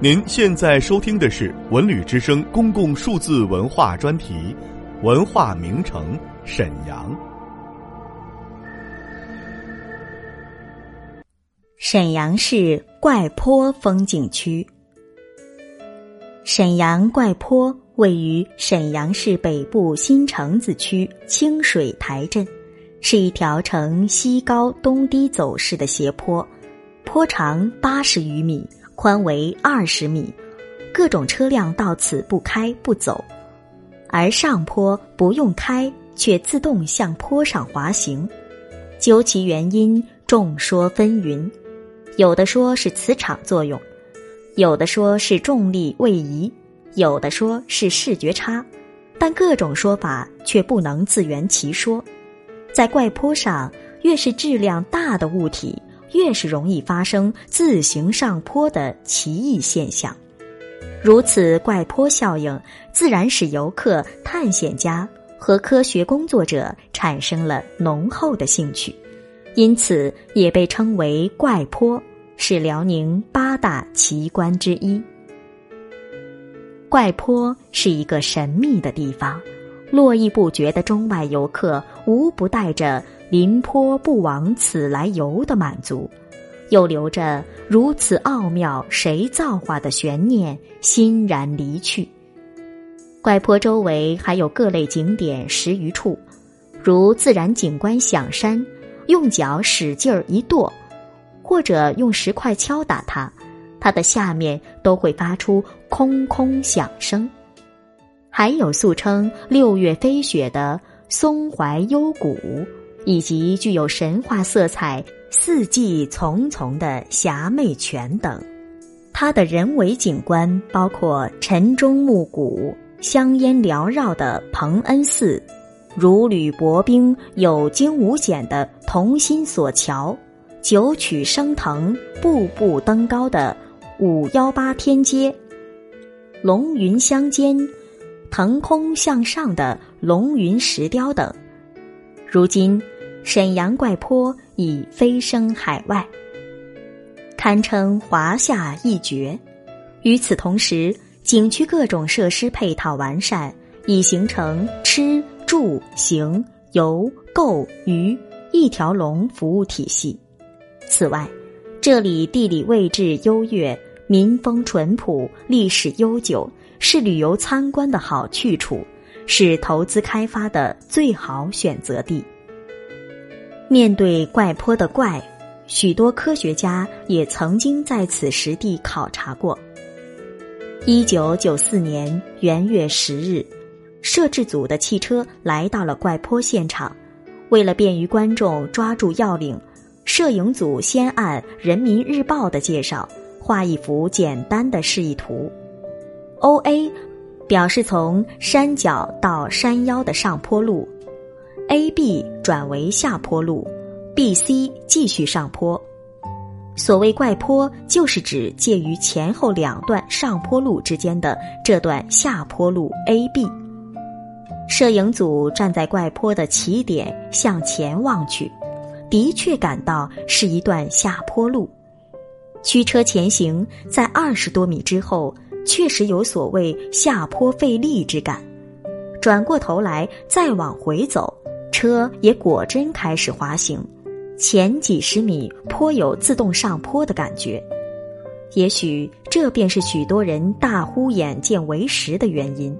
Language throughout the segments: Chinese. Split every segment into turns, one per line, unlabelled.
您现在收听的是文旅之声公共数字文化专题《文化名城沈阳》。
沈阳市怪坡风景区。沈阳怪坡位于沈阳市北部新城子区清水台镇，是一条呈西高东低走势的斜坡，坡长八十余米。宽为二十米，各种车辆到此不开不走，而上坡不用开，却自动向坡上滑行。究其原因，众说纷纭，有的说是磁场作用，有的说是重力位移，有的说是视觉差，但各种说法却不能自圆其说。在怪坡上，越是质量大的物体。越是容易发生自行上坡的奇异现象，如此怪坡效应，自然使游客、探险家和科学工作者产生了浓厚的兴趣，因此也被称为怪坡，是辽宁八大奇观之一。怪坡是一个神秘的地方，络绎不绝的中外游客无不带着。临坡不往此来游的满足，又留着如此奥妙谁造化的悬念，欣然离去。怪坡周围还有各类景点十余处，如自然景观响山，用脚使劲儿一跺，或者用石块敲打它，它的下面都会发出空空响声。还有俗称六月飞雪的松怀幽谷。以及具有神话色彩、四季丛丛的霞媚泉等，它的人为景观包括晨钟暮鼓、香烟缭绕的蓬恩寺，如履薄冰、有惊无险的同心锁桥，九曲升腾、步步登高的五幺八天街，龙云相间、腾空向上的龙云石雕等。如今。沈阳怪坡已飞升海外，堪称华夏一绝。与此同时，景区各种设施配套完善，已形成吃住行游购娱一条龙服务体系。此外，这里地理位置优越，民风淳朴，历史悠久，是旅游参观的好去处，是投资开发的最好选择地。面对怪坡的怪，许多科学家也曾经在此实地考察过。一九九四年元月十日，摄制组的汽车来到了怪坡现场。为了便于观众抓住要领，摄影组先按《人民日报》的介绍画一幅简单的示意图。O A 表示从山脚到山腰的上坡路。A B 转为下坡路，B C 继续上坡。所谓怪坡，就是指介于前后两段上坡路之间的这段下坡路 A B。摄影组站在怪坡的起点向前望去，的确感到是一段下坡路。驱车前行，在二十多米之后，确实有所谓下坡费力之感。转过头来再往回走。车也果真开始滑行，前几十米颇有自动上坡的感觉，也许这便是许多人大呼眼见为实的原因。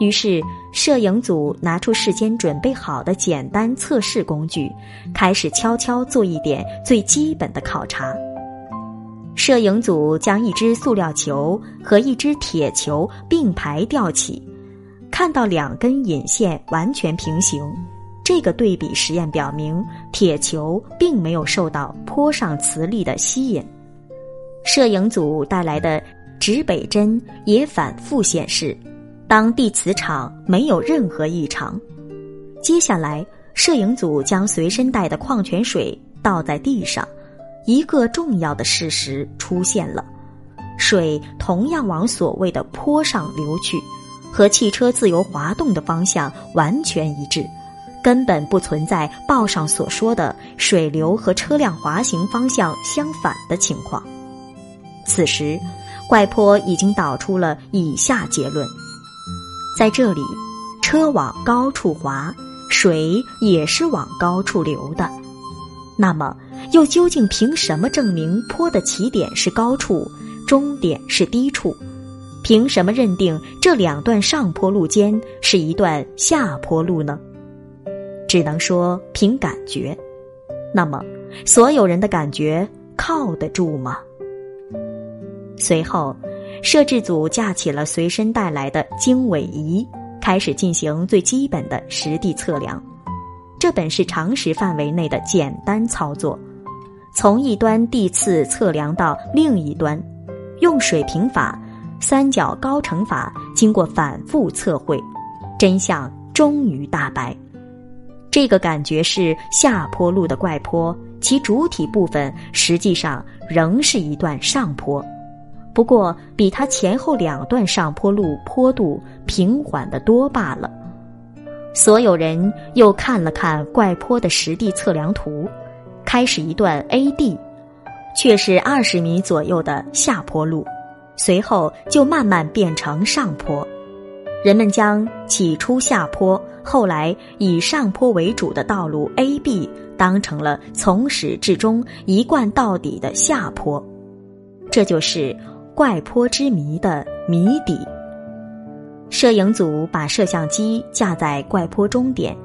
于是，摄影组拿出事先准备好的简单测试工具，开始悄悄做一点最基本的考察。摄影组将一只塑料球和一只铁球并排吊起，看到两根引线完全平行。这个对比实验表明，铁球并没有受到坡上磁力的吸引。摄影组带来的指北针也反复显示，当地磁场没有任何异常。接下来，摄影组将随身带的矿泉水倒在地上，一个重要的事实出现了：水同样往所谓的坡上流去，和汽车自由滑动的方向完全一致。根本不存在报上所说的水流和车辆滑行方向相反的情况。此时，怪坡已经导出了以下结论：在这里，车往高处滑，水也是往高处流的。那么，又究竟凭什么证明坡的起点是高处，终点是低处？凭什么认定这两段上坡路间是一段下坡路呢？只能说凭感觉。那么，所有人的感觉靠得住吗？随后，摄制组架起了随身带来的经纬仪，开始进行最基本的实地测量。这本是常识范围内的简单操作，从一端地次测量到另一端，用水平法。三角高程法经过反复测绘，真相终于大白。这个感觉是下坡路的怪坡，其主体部分实际上仍是一段上坡，不过比它前后两段上坡路坡度平缓的多罢了。所有人又看了看怪坡的实地测量图，开始一段 A D，却是二十米左右的下坡路。随后就慢慢变成上坡，人们将起初下坡，后来以上坡为主的道路 A、B 当成了从始至终一贯到底的下坡，这就是怪坡之谜的谜底。摄影组把摄像机架在怪坡终点，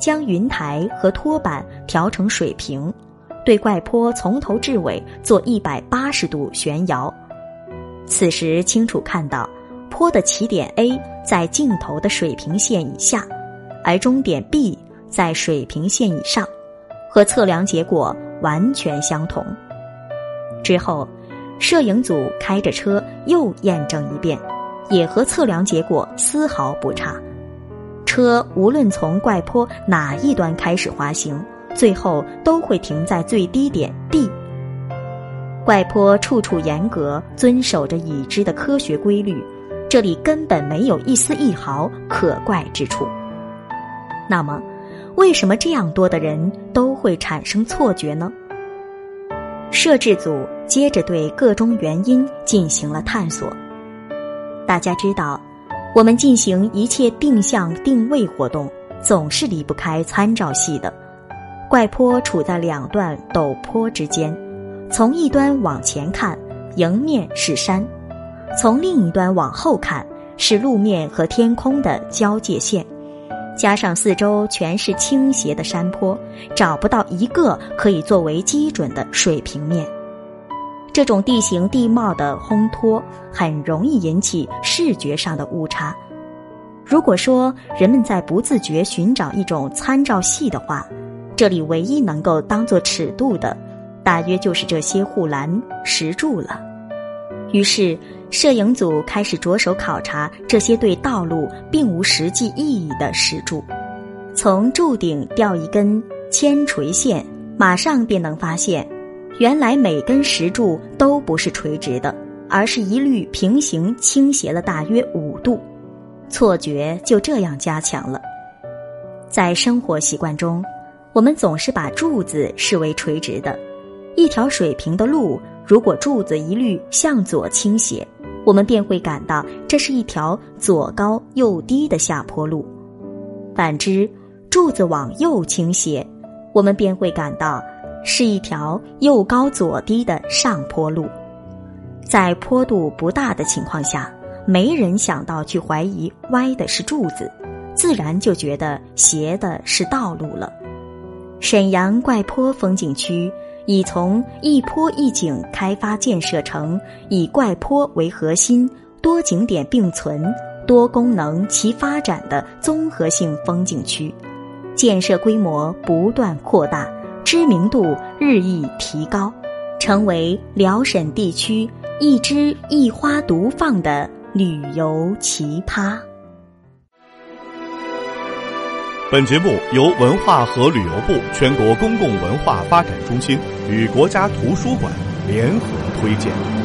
将云台和托板调成水平，对怪坡从头至尾做一百八十度旋摇。此时清楚看到，坡的起点 A 在镜头的水平线以下，而终点 B 在水平线以上，和测量结果完全相同。之后，摄影组开着车又验证一遍，也和测量结果丝毫不差。车无论从怪坡哪一端开始滑行，最后都会停在最低点 D。怪坡处处严格遵守着已知的科学规律，这里根本没有一丝一毫可怪之处。那么，为什么这样多的人都会产生错觉呢？摄制组接着对各种原因进行了探索。大家知道，我们进行一切定向定位活动，总是离不开参照系的。怪坡处在两段陡坡之间。从一端往前看，迎面是山；从另一端往后看，是路面和天空的交界线。加上四周全是倾斜的山坡，找不到一个可以作为基准的水平面。这种地形地貌的烘托，很容易引起视觉上的误差。如果说人们在不自觉寻找一种参照系的话，这里唯一能够当做尺度的。大约就是这些护栏石柱了。于是，摄影组开始着手考察这些对道路并无实际意义的石柱。从柱顶吊一根铅垂线，马上便能发现，原来每根石柱都不是垂直的，而是一律平行倾斜了大约五度。错觉就这样加强了。在生活习惯中，我们总是把柱子视为垂直的。一条水平的路，如果柱子一律向左倾斜，我们便会感到这是一条左高右低的下坡路；反之，柱子往右倾斜，我们便会感到是一条右高左低的上坡路。在坡度不大的情况下，没人想到去怀疑歪的是柱子，自然就觉得斜的是道路了。沈阳怪坡风景区。已从一坡一景开发建设成以怪坡为核心、多景点并存、多功能齐发展的综合性风景区，建设规模不断扩大，知名度日益提高，成为辽沈地区一枝一花独放的旅游奇葩。
本节目由文化和旅游部全国公共文化发展中心与国家图书馆联合推荐。